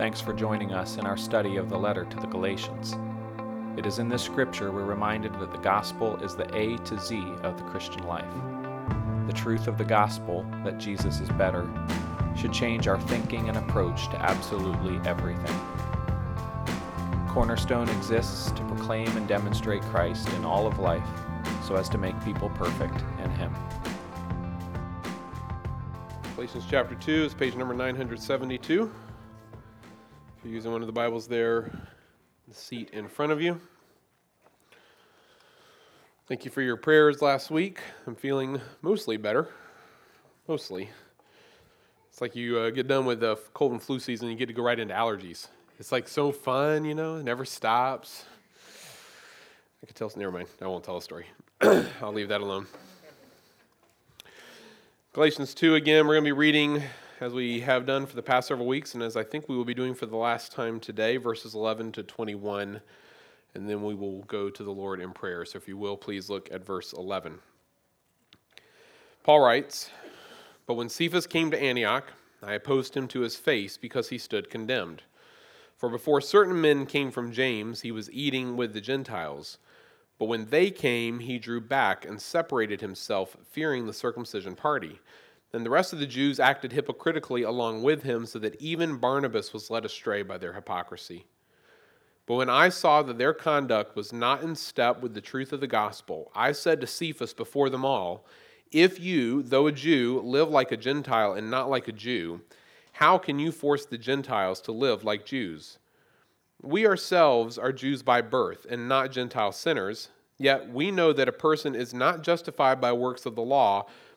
Thanks for joining us in our study of the letter to the Galatians. It is in this scripture we're reminded that the gospel is the A to Z of the Christian life. The truth of the gospel, that Jesus is better, should change our thinking and approach to absolutely everything. Cornerstone exists to proclaim and demonstrate Christ in all of life so as to make people perfect in Him. Galatians chapter 2 is page number 972. If you're using one of the Bibles there, the seat in front of you. Thank you for your prayers last week. I'm feeling mostly better. Mostly. It's like you uh, get done with the cold and flu season, you get to go right into allergies. It's like so fun, you know, it never stops. I could tell, never mind, I won't tell a story. I'll leave that alone. Galatians 2 again, we're going to be reading as we have done for the past several weeks, and as I think we will be doing for the last time today, verses 11 to 21, and then we will go to the Lord in prayer. So if you will, please look at verse 11. Paul writes, But when Cephas came to Antioch, I opposed him to his face because he stood condemned. For before certain men came from James, he was eating with the Gentiles. But when they came, he drew back and separated himself, fearing the circumcision party. Then the rest of the Jews acted hypocritically along with him, so that even Barnabas was led astray by their hypocrisy. But when I saw that their conduct was not in step with the truth of the gospel, I said to Cephas before them all, If you, though a Jew, live like a Gentile and not like a Jew, how can you force the Gentiles to live like Jews? We ourselves are Jews by birth and not Gentile sinners, yet we know that a person is not justified by works of the law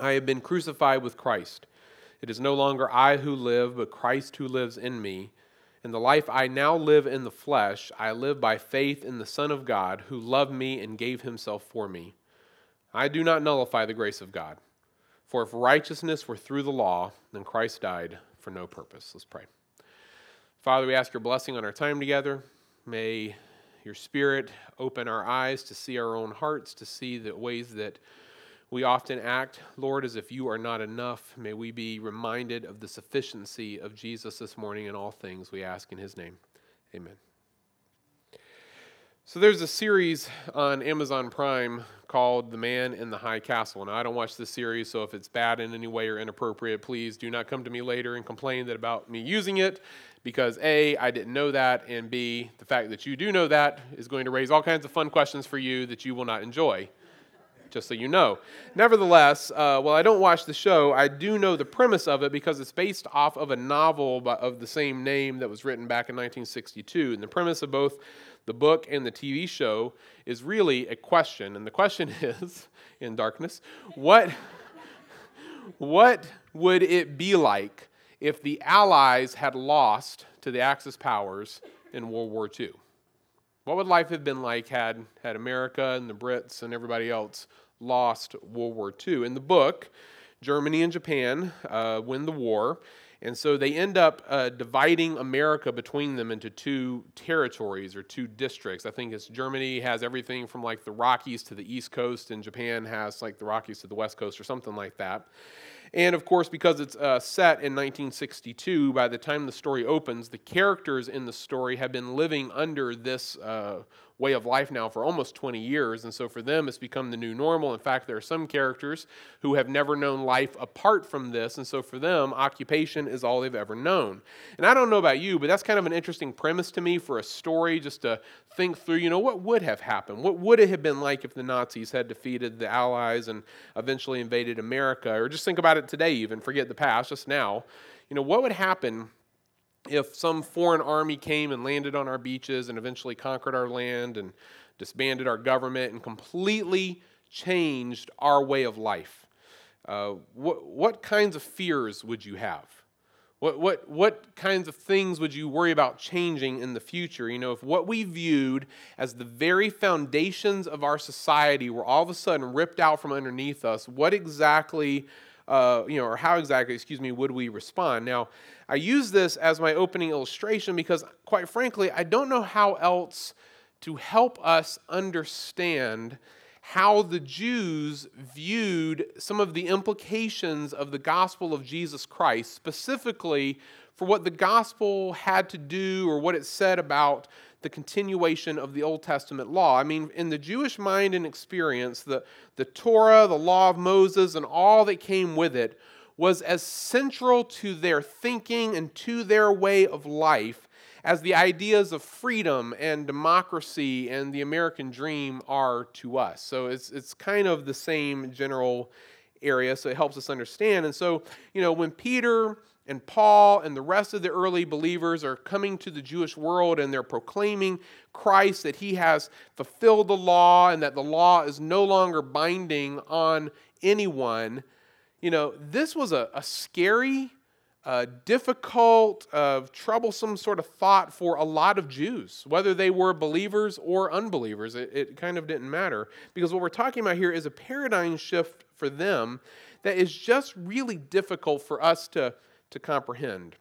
I have been crucified with Christ. It is no longer I who live, but Christ who lives in me. In the life I now live in the flesh, I live by faith in the Son of God, who loved me and gave himself for me. I do not nullify the grace of God. For if righteousness were through the law, then Christ died for no purpose. Let's pray. Father, we ask your blessing on our time together. May your Spirit open our eyes to see our own hearts, to see the ways that we often act, Lord, as if you are not enough. May we be reminded of the sufficiency of Jesus this morning in all things, we ask in his name. Amen. So there's a series on Amazon Prime called The Man in the High Castle. Now, I don't watch this series, so if it's bad in any way or inappropriate, please do not come to me later and complain that about me using it because A, I didn't know that, and B, the fact that you do know that is going to raise all kinds of fun questions for you that you will not enjoy just so you know. Nevertheless, uh, while I don't watch the show, I do know the premise of it because it's based off of a novel of the same name that was written back in 1962. And the premise of both the book and the TV show is really a question. And the question is in darkness what, what would it be like if the Allies had lost to the Axis powers in World War II? What would life have been like had, had America and the Brits and everybody else lost World War II? In the book, Germany and Japan uh, win the war, and so they end up uh, dividing America between them into two territories or two districts. I think it's Germany has everything from like the Rockies to the East Coast, and Japan has like the Rockies to the West Coast or something like that. And of course, because it's uh, set in 1962, by the time the story opens, the characters in the story have been living under this uh, way of life now for almost 20 years. And so for them, it's become the new normal. In fact, there are some characters who have never known life apart from this. And so for them, occupation is all they've ever known. And I don't know about you, but that's kind of an interesting premise to me for a story just to think through, you know, what would have happened? What would it have been like if the Nazis had defeated the Allies and eventually invaded America? Or just think about it today, even forget the past, just now. You know, what would happen if some foreign army came and landed on our beaches and eventually conquered our land and disbanded our government and completely changed our way of life, uh, what, what kinds of fears would you have? What, what, what kinds of things would you worry about changing in the future? You know, if what we viewed as the very foundations of our society were all of a sudden ripped out from underneath us, what exactly, uh, you know, or how exactly, excuse me, would we respond? Now, I use this as my opening illustration because, quite frankly, I don't know how else to help us understand how the Jews viewed some of the implications of the gospel of Jesus Christ, specifically for what the gospel had to do or what it said about the continuation of the Old Testament law. I mean, in the Jewish mind and experience, the, the Torah, the law of Moses, and all that came with it was as central to their thinking and to their way of life as the ideas of freedom and democracy and the American dream are to us. So it's, it's kind of the same general area, so it helps us understand. And so, you know, when Peter and Paul and the rest of the early believers are coming to the Jewish world and they're proclaiming Christ, that he has fulfilled the law and that the law is no longer binding on anyone, you know, this was a, a scary uh, difficult, uh, troublesome sort of thought for a lot of Jews, whether they were believers or unbelievers. It, it kind of didn't matter because what we're talking about here is a paradigm shift for them that is just really difficult for us to, to comprehend.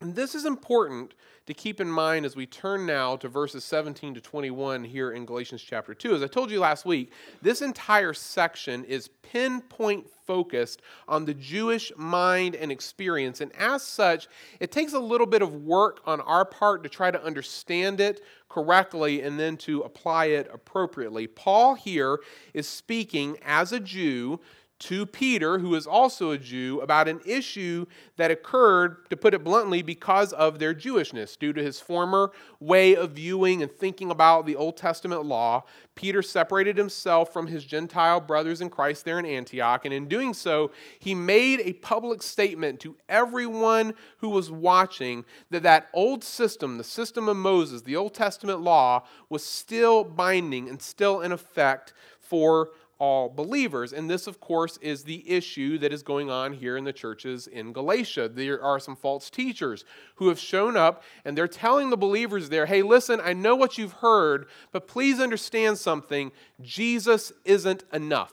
And this is important to keep in mind as we turn now to verses 17 to 21 here in Galatians chapter 2. As I told you last week, this entire section is pinpoint focused on the Jewish mind and experience. And as such, it takes a little bit of work on our part to try to understand it correctly and then to apply it appropriately. Paul here is speaking as a Jew to Peter, who is also a Jew, about an issue that occurred, to put it bluntly, because of their Jewishness. Due to his former way of viewing and thinking about the Old Testament law, Peter separated himself from his Gentile brothers in Christ there in Antioch, and in doing so, he made a public statement to everyone who was watching that that old system, the system of Moses, the Old Testament law, was still binding and still in effect for all believers. And this, of course, is the issue that is going on here in the churches in Galatia. There are some false teachers who have shown up and they're telling the believers there, hey, listen, I know what you've heard, but please understand something. Jesus isn't enough.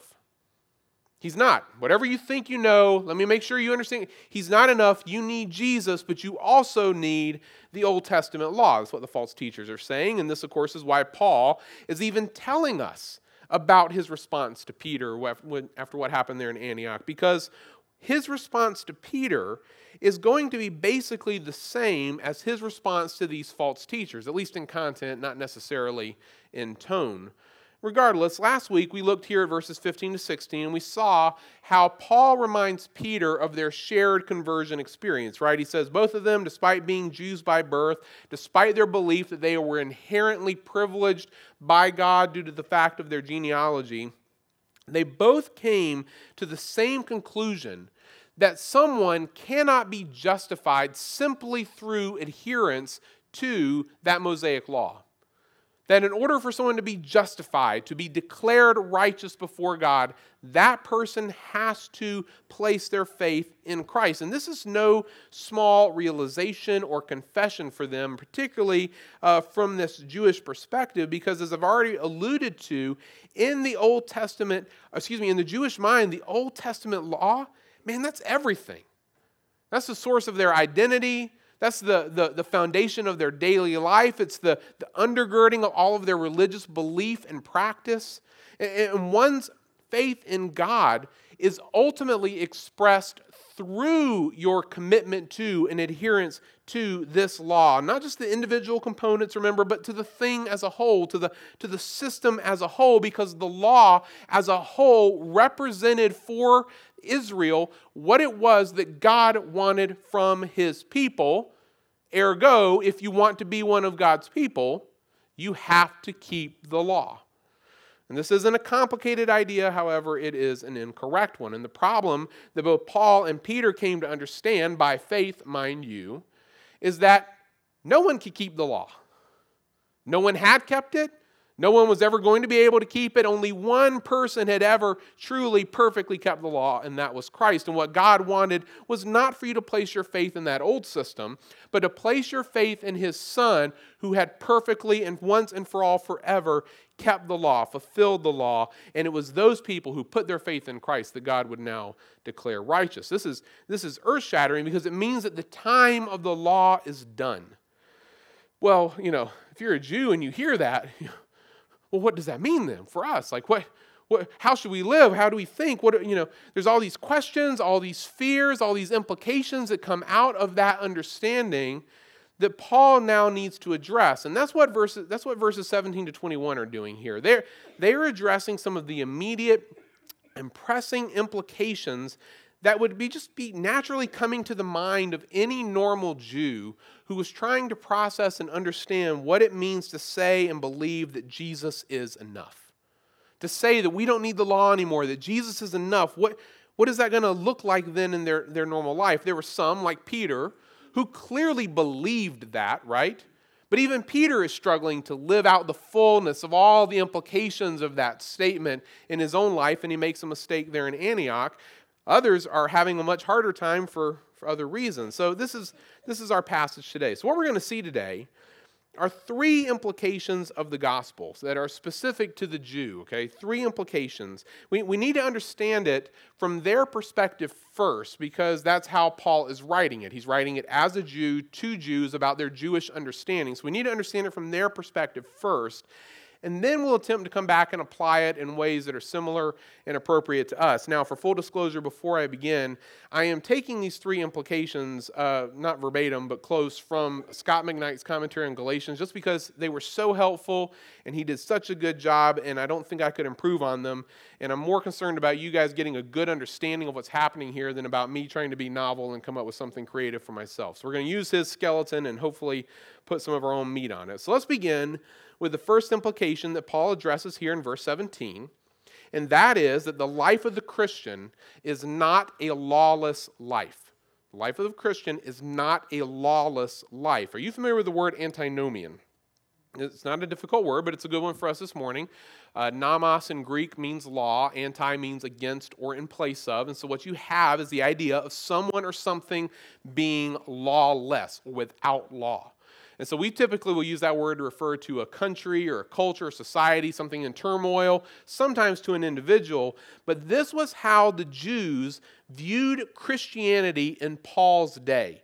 He's not. Whatever you think you know, let me make sure you understand. He's not enough. You need Jesus, but you also need the Old Testament law. That's what the false teachers are saying. And this, of course, is why Paul is even telling us about his response to Peter after what happened there in Antioch because his response to Peter is going to be basically the same as his response to these false teachers, at least in content, not necessarily in tone. Regardless, last week we looked here at verses 15 to 16 and we saw how Paul reminds Peter of their shared conversion experience, right? He says, both of them, despite being Jews by birth, despite their belief that they were inherently privileged by God due to the fact of their genealogy, they both came to the same conclusion that someone cannot be justified simply through adherence to that Mosaic law that in order for someone to be justified, to be declared righteous before God, that person has to place their faith in Christ. And this is no small realization or confession for them, particularly uh, from this Jewish perspective, because as I've already alluded to, in the Old Testament, excuse me, in the Jewish mind, the Old Testament law, man, that's everything. That's the source of their identity. That's the, the, the foundation of their daily life. It's the, the undergirding of all of their religious belief and practice. And, one's faith in God is ultimately expressed through your commitment to and adherence to this law not just the individual components remember but to the thing as a whole to the to the system as a whole because the law as a whole represented for Israel what it was that God wanted from his people Ergo, if you want to be one of God's people, you have to keep the law. And this isn't a complicated idea, however, it is an incorrect one. And the problem that both Paul and Peter came to understand, by faith, mind you, is that no one could keep the law. No one had kept it, No one was ever going to be able to keep it. Only one person had ever truly perfectly kept the law, and that was Christ. And what God wanted was not for you to place your faith in that old system, but to place your faith in His Son, who had perfectly and once and for all forever kept the law, fulfilled the law. And it was those people who put their faith in Christ that God would now declare righteous. This is, this is earth shattering because it means that the time of the law is done. Well, you know, if you're a Jew and you hear that, well, what does that mean then for us? Like, what, what, how should we live? How do we think? What, you know, there's all these questions, all these fears, all these implications that come out of that understanding that Paul now needs to address. And that's what verses, that's what verses 17 to 21 are doing here. They're, they're addressing some of the immediate and pressing implications that would be just be naturally coming to the mind of any normal Jew who was trying to process and understand what it means to say and believe that Jesus is enough. To say that we don't need the law anymore, that Jesus is enough. What, what is that going to look like then in their, their normal life? There were some, like Peter, who clearly believed that, right? But even Peter is struggling to live out the fullness of all the implications of that statement in his own life, and he makes a mistake there in Antioch. Others are having a much harder time for, for other reasons. So this is this is our passage today. So what we're going to see today are three implications of the Gospels that are specific to the Jew, okay? Three implications. We, we need to understand it from their perspective first because that's how Paul is writing it. He's writing it as a Jew to Jews about their Jewish understanding. So we need to understand it from their perspective first and then we'll attempt to come back and apply it in ways that are similar and appropriate to us. Now, for full disclosure, before I begin, I am taking these three implications, uh, not verbatim, but close from Scot McKnight's commentary on Galatians, just because they were so helpful and he did such a good job, and I don't think I could improve on them. And I'm more concerned about you guys getting a good understanding of what's happening here than about me trying to be novel and come up with something creative for myself. So we're going to use his skeleton and hopefully put some of our own meat on it. So let's begin with the first implication that Paul addresses here in verse 17, and that is that the life of the Christian is not a lawless life. The life of the Christian is not a lawless life. Are you familiar with the word antinomian? It's not a difficult word, but it's a good one for us this morning. Uh, nomos in Greek means law, anti means against or in place of. And so, what you have is the idea of someone or something being lawless, without law. And so we typically will use that word to refer to a country or a culture, or society, something in turmoil, sometimes to an individual. But this was how the Jews viewed Christianity in Paul's day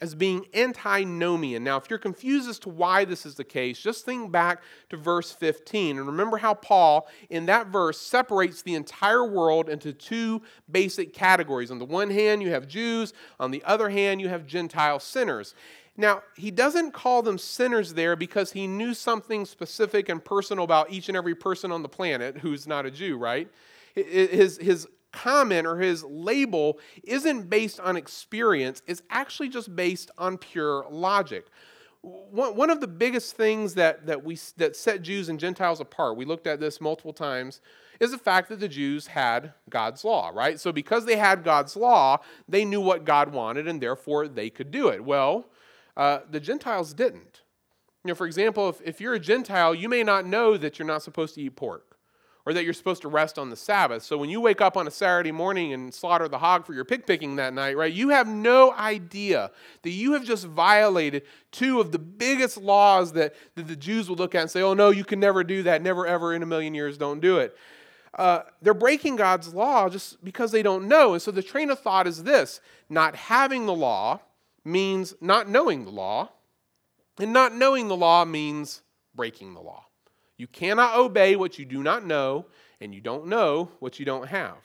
as being antinomian. Now, if you're confused as to why this is the case, just think back to verse 15 and remember how Paul, in that verse, separates the entire world into two basic categories. On the one hand, you have Jews, on the other hand, you have Gentile sinners. Now, he doesn't call them sinners there because he knew something specific and personal about each and every person on the planet who's not a Jew, right? His, his comment or his label isn't based on experience, it's actually just based on pure logic. One of the biggest things that, that, we, that set Jews and Gentiles apart, we looked at this multiple times, is the fact that the Jews had God's law, right? So, because they had God's law, they knew what God wanted and therefore they could do it. Well, uh, the Gentiles didn't. You know, for example, if, if you're a Gentile, you may not know that you're not supposed to eat pork or that you're supposed to rest on the Sabbath. So when you wake up on a Saturday morning and slaughter the hog for your pig picking that night, right, you have no idea that you have just violated two of the biggest laws that, that the Jews would look at and say, oh, no, you can never do that. Never, ever in a million years, don't do it. Uh, they're breaking God's law just because they don't know. And so the train of thought is this not having the law means not knowing the law, and not knowing the law means breaking the law. You cannot obey what you do not know, and you don't know what you don't have.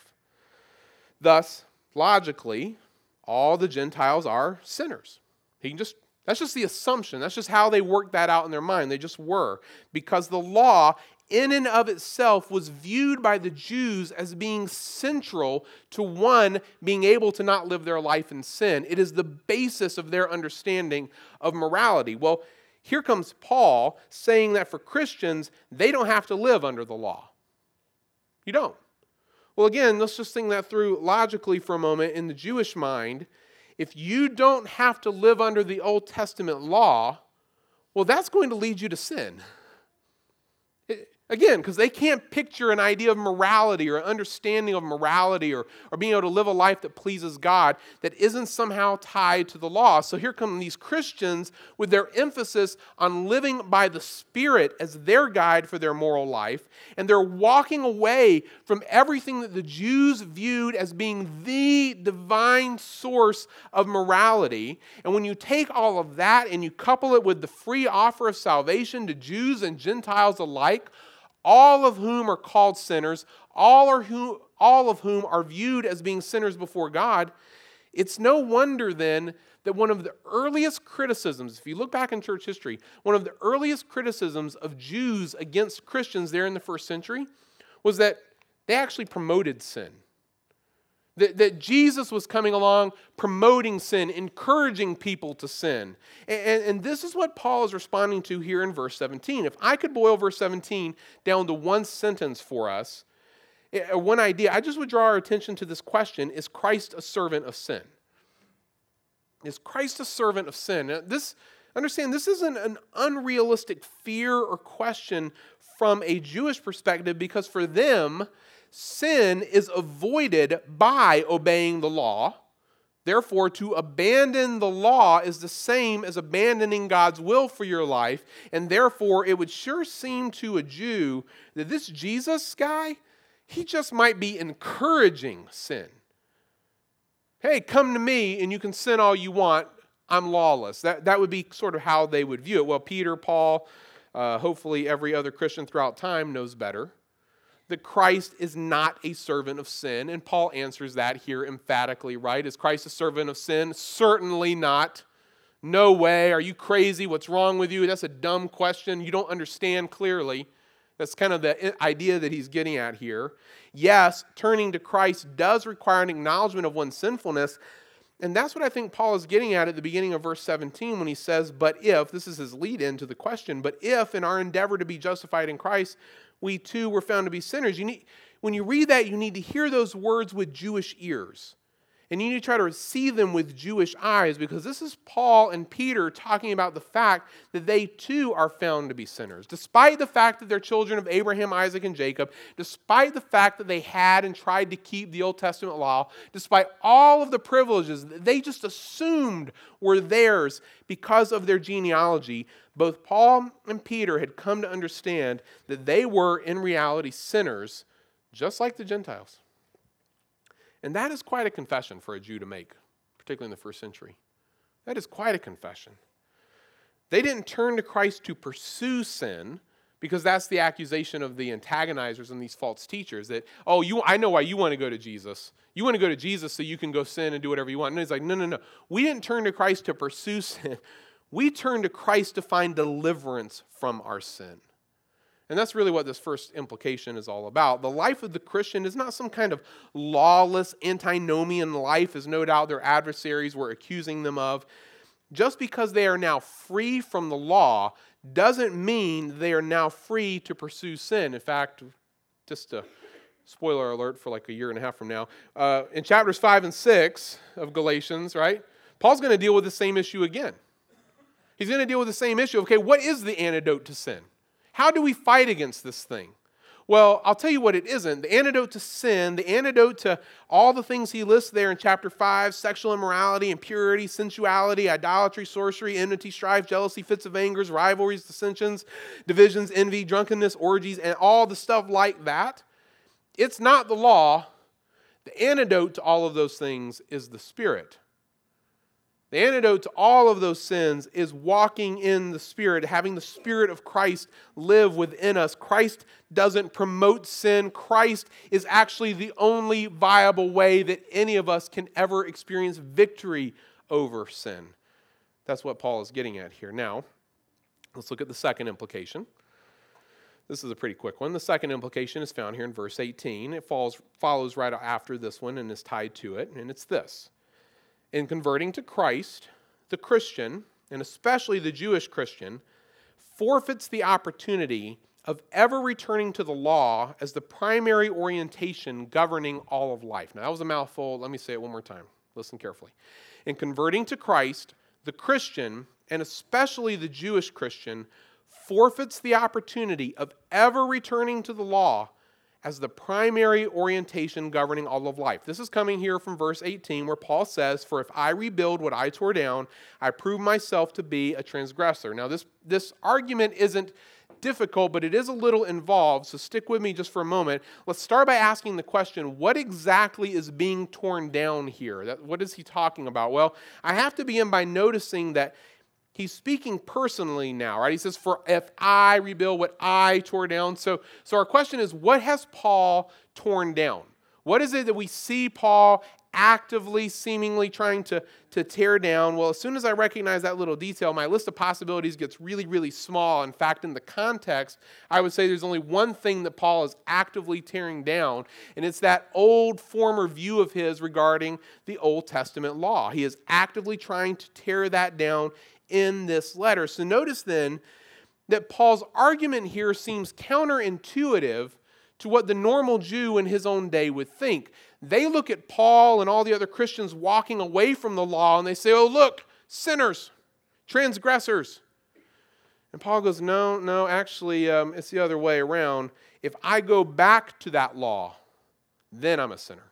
Thus, logically, all the Gentiles are sinners. He can just that's just the assumption. That's just how they worked that out in their mind. They just were. Because the law in and of itself was viewed by the Jews as being central to one being able to not live their life in sin. It is the basis of their understanding of morality. Well, here comes Paul saying that for Christians, they don't have to live under the law. You don't. Well, again, let's just think that through logically for a moment in the Jewish mind. If you don't have to live under the Old Testament law, well, that's going to lead you to sin. Again, because they can't picture an idea of morality or an understanding of morality or, or being able to live a life that pleases God that isn't somehow tied to the law. So here come these Christians with their emphasis on living by the Spirit as their guide for their moral life. And they're walking away from everything that the Jews viewed as being the divine source of morality. And when you take all of that and you couple it with the free offer of salvation to Jews and Gentiles alike, all of whom are called sinners, all, are who, all of whom are viewed as being sinners before God, it's no wonder then that one of the earliest criticisms, if you look back in church history, one of the earliest criticisms of Jews against Christians there in the first century was that they actually promoted sin. That, that Jesus was coming along promoting sin, encouraging people to sin. And, and this is what Paul is responding to here in verse 17. If I could boil verse 17 down to one sentence for us, one idea, I just would draw our attention to this question Is Christ a servant of sin? Is Christ a servant of sin? Now, this, understand, this isn't an unrealistic fear or question from a Jewish perspective because for them, sin is avoided by obeying the law. Therefore, to abandon the law is the same as abandoning God's will for your life. And therefore, it would sure seem to a Jew that this Jesus guy, he just might be encouraging sin. Hey, come to me and you can sin all you want. I'm lawless. That, that would be sort of how they would view it. Well, Peter, Paul, uh, hopefully every other Christian throughout time knows better that Christ is not a servant of sin. And Paul answers that here emphatically, right? Is Christ a servant of sin? Certainly not. No way. Are you crazy? What's wrong with you? That's a dumb question. You don't understand clearly. That's kind of the idea that he's getting at here. Yes, turning to Christ does require an acknowledgement of one's sinfulness. And that's what I think Paul is getting at at the beginning of verse 17 when he says, But if, this is his lead in to the question, but if in our endeavor to be justified in Christ, we too were found to be sinners. You need, when you read that, you need to hear those words with Jewish ears. And you need to try to see them with Jewish eyes because this is Paul and Peter talking about the fact that they too are found to be sinners. Despite the fact that they're children of Abraham, Isaac, and Jacob, despite the fact that they had and tried to keep the Old Testament law, despite all of the privileges that they just assumed were theirs because of their genealogy, both Paul and Peter had come to understand that they were in reality sinners just like the Gentiles. And that is quite a confession for a Jew to make, particularly in the first century. That is quite a confession. They didn't turn to Christ to pursue sin because that's the accusation of the antagonizers and these false teachers that, oh, you, I know why you want to go to Jesus. You want to go to Jesus so you can go sin and do whatever you want. And he's like, no, no, no. We didn't turn to Christ to pursue sin. We turned to Christ to find deliverance from our sin. And that's really what this first implication is all about. The life of the Christian is not some kind of lawless, antinomian life, as no doubt their adversaries were accusing them of. Just because they are now free from the law doesn't mean they are now free to pursue sin. In fact, just a spoiler alert for like a year and a half from now, uh, in chapters 5 and 6 of Galatians, right, Paul's going to deal with the same issue again. He's going to deal with the same issue. Okay, what is the antidote to sin? How do we fight against this thing? Well, I'll tell you what it isn't. The antidote to sin, the antidote to all the things he lists there in chapter 5 sexual immorality, impurity, sensuality, idolatry, sorcery, enmity, strife, jealousy, fits of anger, rivalries, dissensions, divisions, envy, drunkenness, orgies, and all the stuff like that. It's not the law. The antidote to all of those things is the Spirit. The antidote to all of those sins is walking in the Spirit, having the Spirit of Christ live within us. Christ doesn't promote sin. Christ is actually the only viable way that any of us can ever experience victory over sin. That's what Paul is getting at here. Now, let's look at the second implication. This is a pretty quick one. The second implication is found here in verse 18. It follows, follows right after this one and is tied to it, and it's this in converting to Christ, the Christian, and especially the Jewish Christian, forfeits the opportunity of ever returning to the law as the primary orientation governing all of life. Now, that was a mouthful. Let me say it one more time. Listen carefully. In converting to Christ, the Christian, and especially the Jewish Christian, forfeits the opportunity of ever returning to the law as the primary orientation governing all of life. This is coming here from verse 18, where Paul says, For if I rebuild what I tore down, I prove myself to be a transgressor. Now, this, this argument isn't difficult, but it is a little involved, so stick with me just for a moment. Let's start by asking the question what exactly is being torn down here? That, what is he talking about? Well, I have to begin by noticing that he's speaking personally now, right? He says, For if I rebuild what I tore down. So, so our question is, what has Paul torn down? What is it that we see Paul actively, seemingly trying to, to tear down? Well, as soon as I recognize that little detail, my list of possibilities gets really, really small. In fact, in the context, I would say there's only one thing that Paul is actively tearing down, and it's that old former view of his regarding the Old Testament law. He is actively trying to tear that down in this letter. So notice then that Paul's argument here seems counterintuitive to what the normal Jew in his own day would think. They look at Paul and all the other Christians walking away from the law and they say, oh, look, sinners, transgressors. And Paul goes, no, no, actually, um, it's the other way around. If I go back to that law, then I'm a sinner.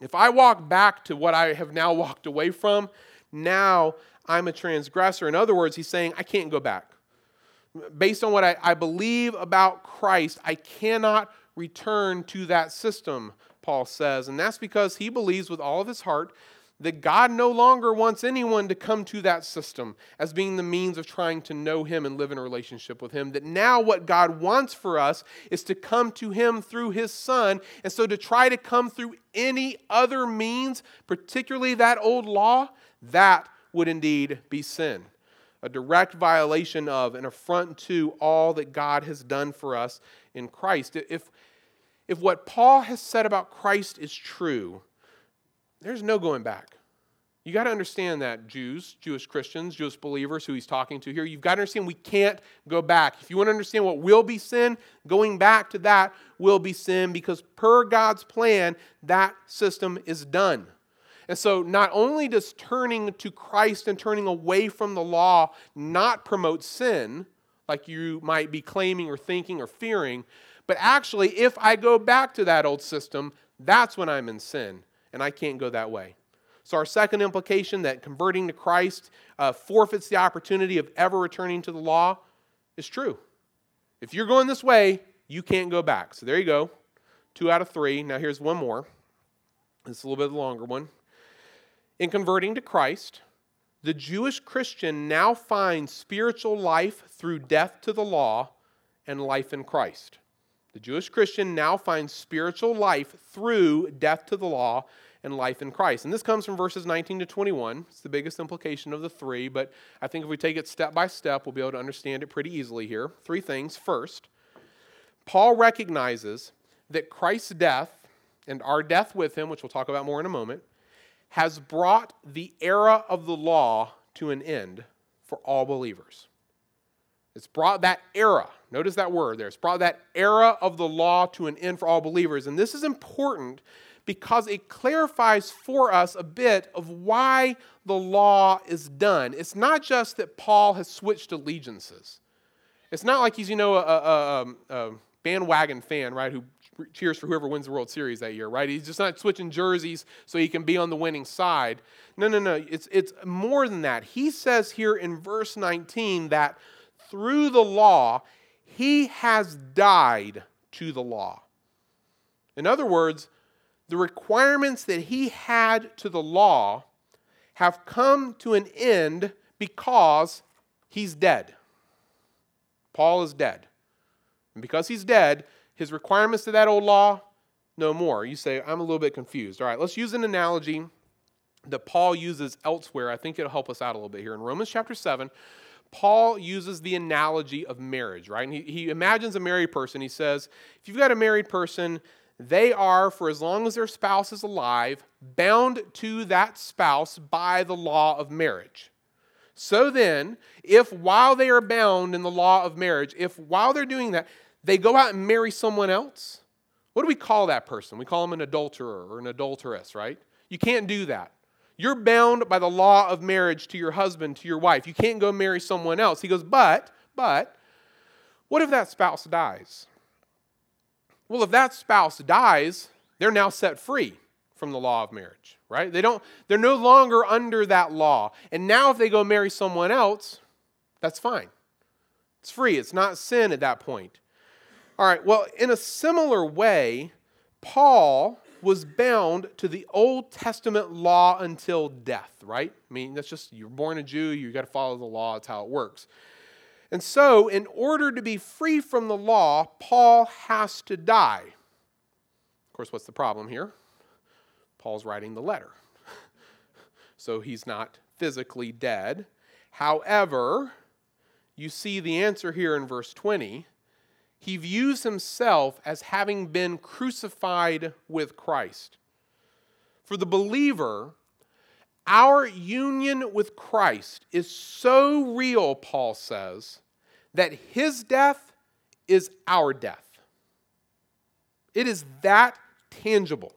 If I walk back to what I have now walked away from, now I'm a transgressor. In other words, he's saying, I can't go back. Based on what I, I believe about Christ, I cannot return to that system, Paul says. And that's because he believes with all of his heart that God no longer wants anyone to come to that system as being the means of trying to know Him and live in a relationship with Him. That now what God wants for us is to come to Him through His Son. And so to try to come through any other means, particularly that old law, that would indeed be sin. A direct violation of, an affront to all that God has done for us in Christ. If, if what Paul has said about Christ is true, there's no going back. You got to understand that, Jews, Jewish Christians, Jewish believers who he's talking to here, you've got to understand we can't go back. If you want to understand what will be sin, going back to that will be sin because per God's plan, that system is done. And so, not only does turning to Christ and turning away from the law not promote sin, like you might be claiming or thinking or fearing, but actually, if I go back to that old system, that's when I'm in sin, and I can't go that way. So, our second implication that converting to Christ uh, forfeits the opportunity of ever returning to the law is true. If you're going this way, you can't go back. So, there you go. Two out of three. Now, here's one more. It's a little bit longer one. In converting to Christ, the Jewish Christian now finds spiritual life through death to the law and life in Christ. The Jewish Christian now finds spiritual life through death to the law and life in Christ. And this comes from verses 19 to 21. It's the biggest implication of the three, but I think if we take it step by step, we'll be able to understand it pretty easily here. Three things. First, Paul recognizes that Christ's death and our death with him, which we'll talk about more in a moment, has brought the era of the law to an end for all believers. It's brought that era, notice that word there, it's brought that era of the law to an end for all believers. And this is important because it clarifies for us a bit of why the law is done. It's not just that Paul has switched allegiances. It's not like he's, you know, a, a, a, bandwagon fan, right, who cheers for whoever wins the World Series that year, right? He's just not switching jerseys so he can be on the winning side. No, no, no. It's, it's more than that. He says here in verse 19 that through the law, he has died to the law. In other words, the requirements that he had to the law have come to an end because he's dead. Paul is dead. And because he's dead, his requirements to that old law, no more. You say, I'm a little bit confused. All right, let's use an analogy that Paul uses elsewhere. I think it'll help us out a little bit here. In Romans chapter 7, Paul uses the analogy of marriage, right? And he, he imagines a married person. He says, if you've got a married person, they are, for as long as their spouse is alive, bound to that spouse by the law of marriage. So then, if while they are bound in the law of marriage, if while they're doing that, they go out and marry someone else, what do we call that person? We call them an adulterer or an adulteress, right? You can't do that. You're bound by the law of marriage to your husband, to your wife. You can't go marry someone else. He goes, but, But what if that spouse dies? Well, if that spouse dies, they're now set free from the law of marriage, right? They don't they're no longer under that law. And now if they go marry someone else, that's fine. It's free. It's not sin at that point. All right, well, in a similar way, Paul was bound to the Old Testament law until death, right? I mean, that's just, you're born a Jew, you got to follow the law, that's how it works. And so, in order to be free from the law, Paul has to die. Of course, what's the problem here? Paul's writing the letter. so he's not physically dead. However, you see the answer here in verse 20 he views himself as having been crucified with Christ. For the believer, our union with Christ is so real, Paul says, that his death is our death. It is that tangible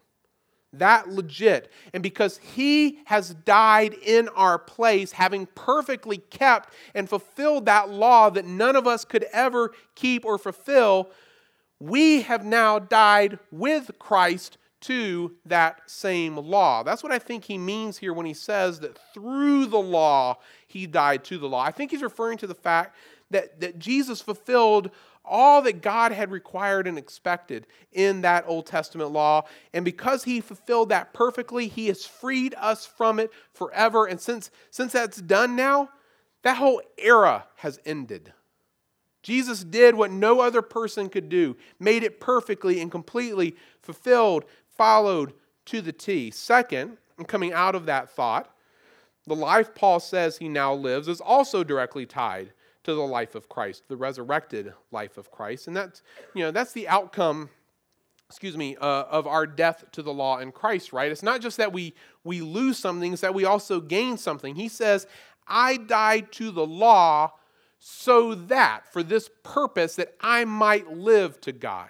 that legit. And because he has died in our place, having perfectly kept and fulfilled that law that none of us could ever keep or fulfill, we have now died with Christ to that same law. That's what I think he means here when he says that through the law he died to the law. I think he's referring to the fact that, that Jesus fulfilled all that God had required and expected in that Old Testament law. And because he fulfilled that perfectly, he has freed us from it forever. And since, since that's done now, that whole era has ended. Jesus did what no other person could do, made it perfectly and completely fulfilled, followed to the T. Second, and coming out of that thought, the life Paul says he now lives is also directly tied to the life of Christ, the resurrected life of Christ. And that's, you know, that's the outcome, excuse me, uh, of our death to the law in Christ, right? It's not just that we, we lose something, it's that we also gain something. He says, I died to the law so that, for this purpose, that I might live to God.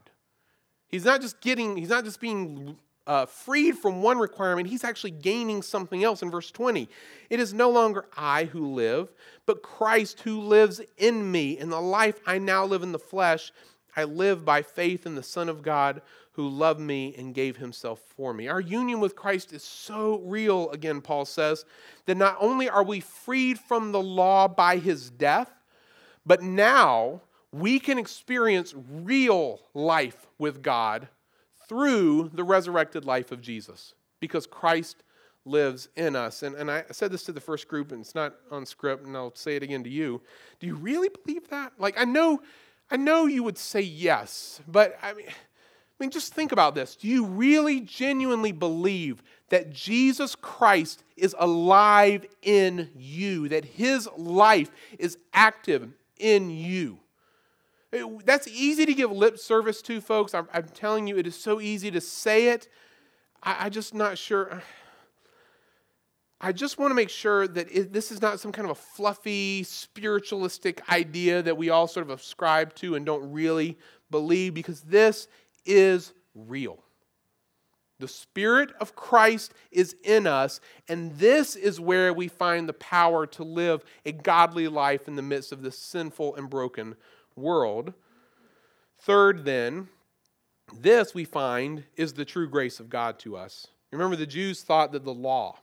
He's not just getting, he's not just being uh, freed from one requirement, he's actually gaining something else in verse 20. It is no longer I who live, but Christ who lives in me. In the life I now live in the flesh, I live by faith in the Son of God who loved me and gave himself for me. Our union with Christ is so real, again, Paul says, that not only are we freed from the law by his death, but now we can experience real life with God through the resurrected life of Jesus because Christ lives in us. And, and I said this to the first group, and it's not on script, and I'll say it again to you. Do you really believe that? Like, I know, I know you would say yes, but I mean, I mean, just think about this. Do you really genuinely believe that Jesus Christ is alive in you, that his life is active in you? That's easy to give lip service to, folks. I'm, I'm, telling you, it is so easy to say it. I, I'm just not sure. I just want to make sure that it, this is not some kind of a fluffy, spiritualistic idea that we all sort of ascribe to and don't really believe, because this is real. The Spirit of Christ is in us, and this is where we find the power to live a godly life in the midst of this sinful and broken world. Third, then, this we find is the true grace of God to us. Remember, the Jews thought that the law,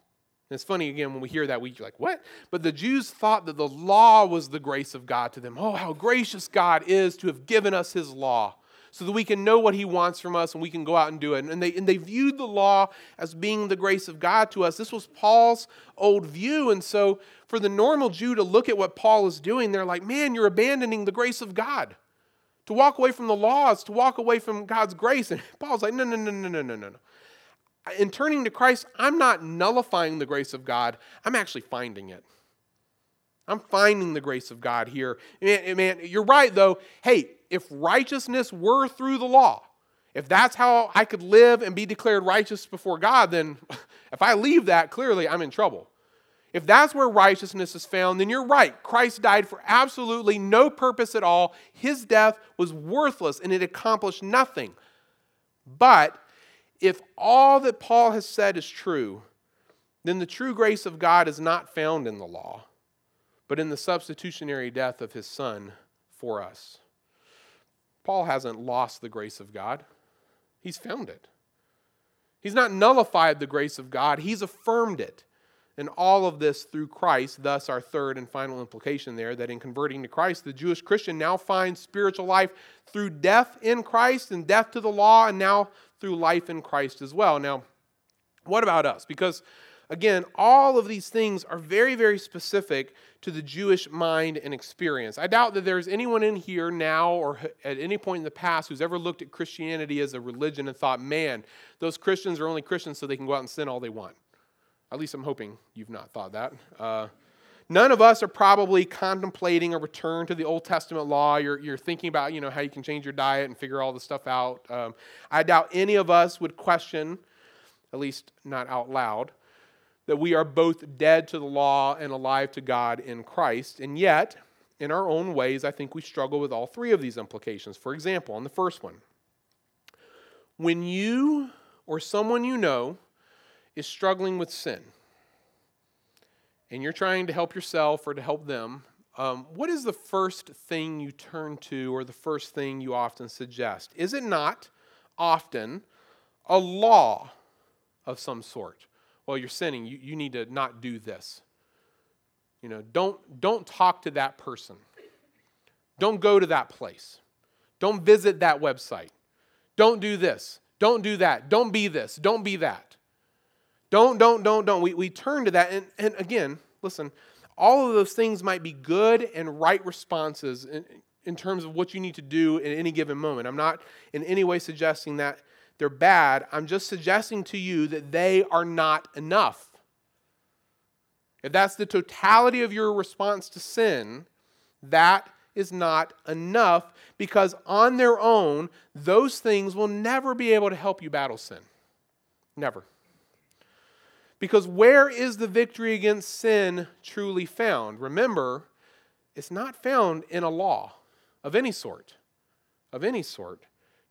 it's funny again when we hear that, we're like, what? But the Jews thought that the law was the grace of God to them. Oh, how gracious God is to have given us his law so that we can know what he wants from us and we can go out and do it. And they, and they viewed the law as being the grace of God to us. This was Paul's old view. And so for the normal Jew to look at what Paul is doing, they're like, man, you're abandoning the grace of God. To walk away from the laws, to walk away from God's grace. And Paul's like, no, no, no, no, no, no, no. No. In turning to Christ, I'm not nullifying the grace of God, I'm actually finding it. I'm finding the grace of God here. Man, man, you're right, though. Hey, if righteousness were through the law, if that's how I could live and be declared righteous before God, then if I leave that, clearly I'm in trouble. If that's where righteousness is found, then you're right. Christ died for absolutely no purpose at all. His death was worthless and it accomplished nothing. But if all that Paul has said is true, then the true grace of God is not found in the law but in the substitutionary death of his Son for us. Paul hasn't lost the grace of God, he's found it. He's not nullified the grace of God, he's affirmed it. And all of this through Christ, thus, our third and final implication there that in converting to Christ, the Jewish Christian now finds spiritual life through death in Christ and death to the law, and now through life in Christ as well. Now, what about us? Because, again, all of these things are very, very specific to the Jewish mind and experience. I doubt that there's anyone in here now or at any point in the past who's ever looked at Christianity as a religion and thought, man, those Christians are only Christians so they can go out and sin all they want. At least I'm hoping you've not thought that. Uh, none of us are probably contemplating a return to the Old Testament law. You're, you're thinking about, you know, how you can change your diet and figure all this stuff out. Um, I doubt any of us would question, at least not out loud, that we are both dead to the law and alive to God in Christ. And yet, in our own ways, I think we struggle with all three of these implications. For example, on the first one, when you or someone you know is struggling with sin and you're trying to help yourself or to help them, um, what is the first thing you turn to or the first thing you often suggest? Is it not often a law of some sort? Well, you're sinning. You, you need to not do this. You know, don't, don't talk to that person. Don't go to that place. Don't visit that website. Don't do this. Don't do that. Don't be this. Don't be that. Don't, don't, don't, don't. We, we turn to that. And, and again, listen, all of those things might be good and right responses in, in terms of what you need to do in any given moment. I'm not in any way suggesting that they're bad. I'm just suggesting to you that they are not enough. If that's the totality of your response to sin, that is not enough because on their own, those things will never be able to help you battle sin. Never. Because where is the victory against sin truly found? Remember, it's not found in a law of any sort. Of any sort.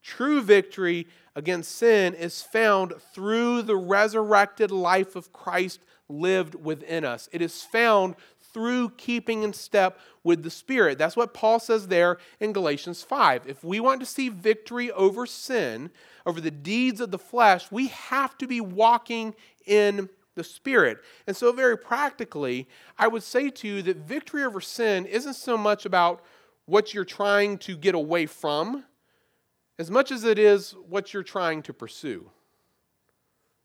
True victory against sin is found through the resurrected life of Christ lived within us. It is found through keeping in step with the Spirit. That's what Paul says there in Galatians 5. If we want to see victory over sin, over the deeds of the flesh, we have to be walking in the Spirit. And so, very practically, I would say to you that victory over sin isn't so much about what you're trying to get away from as much as it is what you're trying to pursue.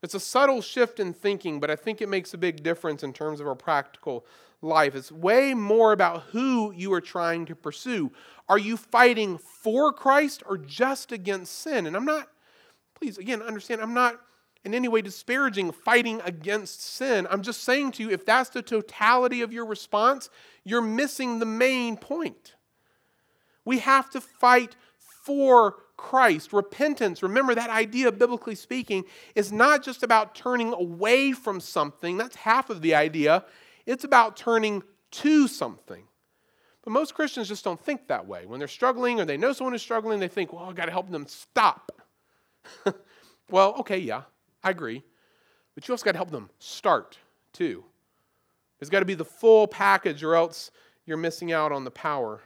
It's a subtle shift in thinking, but I think it makes a big difference in terms of our practical life. It's way more about who you are trying to pursue. Are you fighting for Christ or just against sin? And I'm not, please, again, understand, I'm not in any way disparaging fighting against sin. I'm just saying to you, if that's the totality of your response, you're missing the main point. We have to fight for Christ. Repentance, remember that idea, biblically speaking, is not just about turning away from something, that's half of the idea. It's about turning to something. But most Christians just don't think that way. When they're struggling or they know someone is struggling, they think, well, I've got to help them stop. well, okay, yeah, I agree. But you also got to help them start too. There's got to be the full package, or else you're missing out on the power.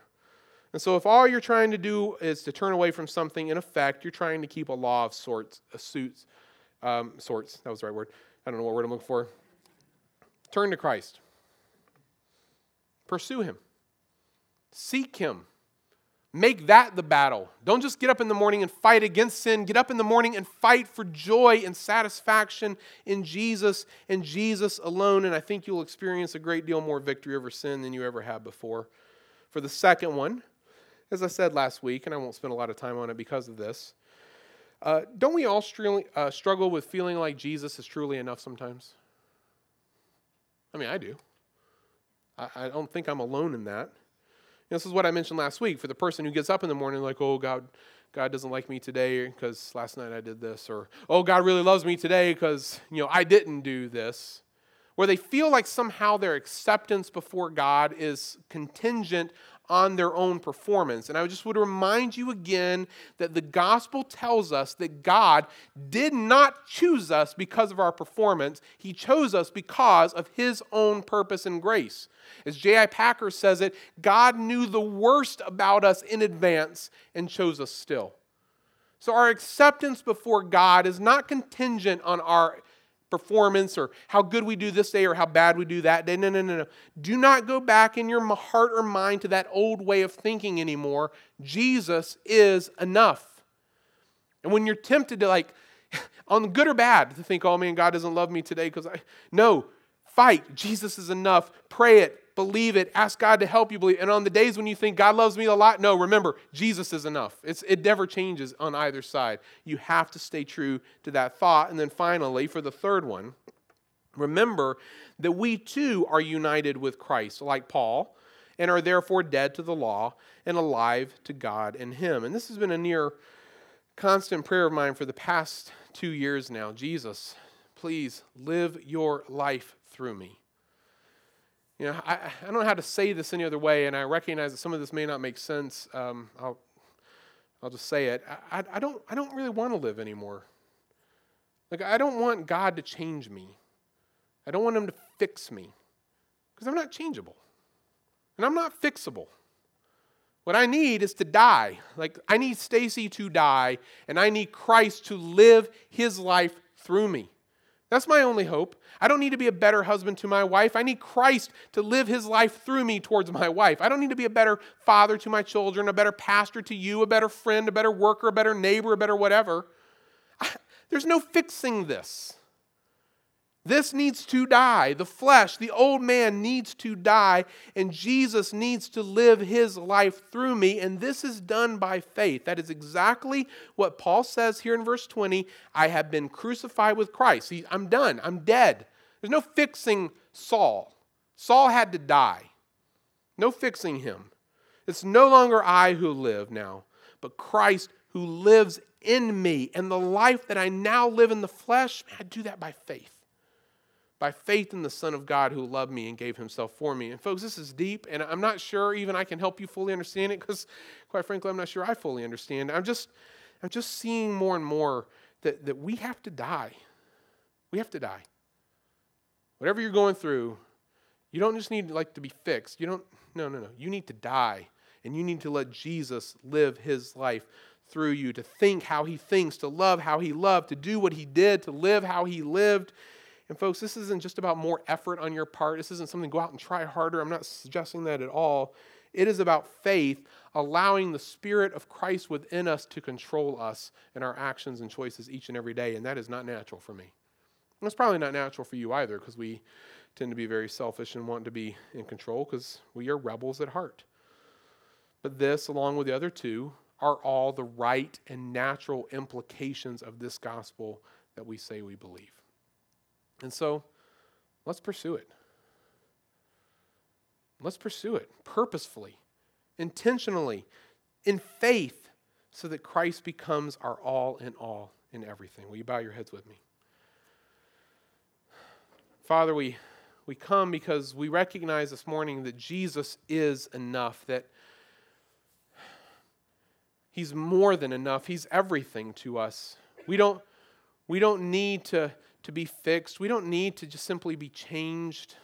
And so, if all you're trying to do is to turn away from something, in effect, you're trying to keep a law of sorts, a suits, um, sorts. That was the right word. I don't know what word I'm looking for. Turn to Christ. Pursue Him. Seek Him. Make that the battle. Don't just get up in the morning and fight against sin. Get up in the morning and fight for joy and satisfaction in Jesus and Jesus alone. And I think you'll experience a great deal more victory over sin than you ever have before. For the second one, as I said last week, and I won't spend a lot of time on it because of this, uh, don't we all str- uh, struggle with feeling like Jesus is truly enough sometimes? I mean, I do. I, I don't think I'm alone in that. This is what I mentioned last week for the person who gets up in the morning like, oh, God, God doesn't like me today because last night I did this, or oh, God really loves me today because you know I didn't do this. Where they feel like somehow their acceptance before God is contingent on their own performance. And I just would remind you again that the gospel tells us that God did not choose us because of our performance, He chose us because of His own purpose and grace. As J.I. Packer says it, God knew the worst about us in advance and chose us still. So our acceptance before God is not contingent on our performance or how good we do this day or how bad we do that day. No, no, no, no. Do not go back in your heart or mind to that old way of thinking anymore. Jesus is enough. And when you're tempted to, like, on good or bad, to think, oh man, God doesn't love me today because I. No, fight. Jesus is enough. Pray it believe it, ask God to help you believe. And on the days when you think God loves me a lot, no, remember, Jesus is enough. It's, it never changes on either side. You have to stay true to that thought. And then finally, for the third one, remember that we too are united with Christ, like Paul, and are therefore dead to the law and alive to God and Him. And this has been a near constant prayer of mine for the past two years now. Jesus, please live your life through me. You know, I, I don't know how to say this any other way, and I recognize that some of this may not make sense. Um, I'll, I'll just say it. I, I, don't, I don't really want to live anymore. Like, I don't want God to change me. I don't want Him to fix me because I'm not changeable and I'm not fixable. What I need is to die. Like, I need Stacy to die, and I need Christ to live His life through me. That's my only hope. I don't need to be a better husband to my wife. I need Christ to live his life through me towards my wife. I don't need to be a better father to my children, a better pastor to you, a better friend, a better worker, a better neighbor, a better whatever. I, there's no fixing this. This needs to die. The flesh, the old man needs to die, and Jesus needs to live his life through me. And this is done by faith. That is exactly what Paul says here in verse 20 I have been crucified with Christ. He, I'm done. I'm dead. There's no fixing Saul. Saul had to die, no fixing him. It's no longer I who live now, but Christ who lives in me. And the life that I now live in the flesh, I do that by faith by faith in the Son of God who loved me and gave himself for me. And folks, this is deep, and I'm not sure even I can help you fully understand it because, quite frankly, I'm not sure I fully understand. I'm just, I'm just seeing more and more that, that we have to die. We have to die. Whatever you're going through, you don't just need like to be fixed. You don't, no, no, no. You need to die, and you need to let Jesus live his life through you, to think how he thinks, to love how he loved, to do what he did, to live how he lived and folks, this isn't just about more effort on your part. This isn't something go out and try harder. I'm not suggesting that at all. It is about faith, allowing the Spirit of Christ within us to control us in our actions and choices each and every day. And that is not natural for me. And it's probably not natural for you either, because we tend to be very selfish and want to be in control because we are rebels at heart. But this, along with the other two, are all the right and natural implications of this gospel that we say we believe. And so let's pursue it. Let's pursue it purposefully, intentionally, in faith, so that Christ becomes our all in all in everything. Will you bow your heads with me? Father, we, we come because we recognize this morning that Jesus is enough, that He's more than enough. He's everything to us. We don't, we don't need to to be fixed. We don't need to just simply be changed.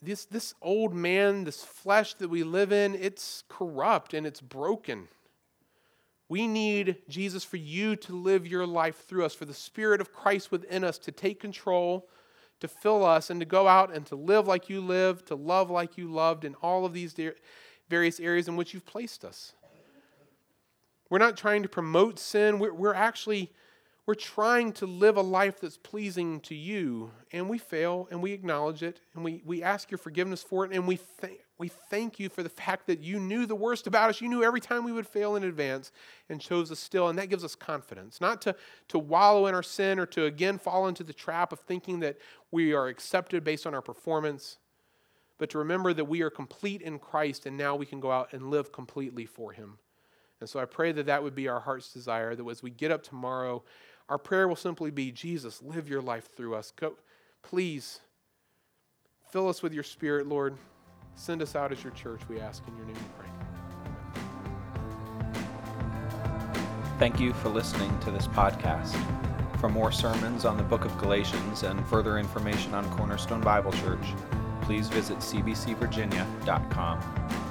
This, this old man, this flesh that we live in, it's corrupt and it's broken. We need Jesus for you to live your life through us, for the Spirit of Christ within us to take control, to fill us, and to go out and to live like you lived, to love like you loved in all of these various areas in which you've placed us. We're not trying to promote sin, we're, we're actually we're trying to live a life that's pleasing to you, and we fail, and we acknowledge it, and we, we ask your forgiveness for it, and we, th- we thank you for the fact that you knew the worst about us. You knew every time we would fail in advance and chose us still, and that gives us confidence. Not to, to wallow in our sin or to again fall into the trap of thinking that we are accepted based on our performance, but to remember that we are complete in Christ, and now we can go out and live completely for Him. And so I pray that that would be our heart's desire, that as we get up tomorrow, our prayer will simply be Jesus, live your life through us. Go, please fill us with your spirit, Lord. Send us out as your church, we ask in your name we pray. Thank you for listening to this podcast. For more sermons on the book of Galatians and further information on Cornerstone Bible Church, please visit cbcvirginia.com.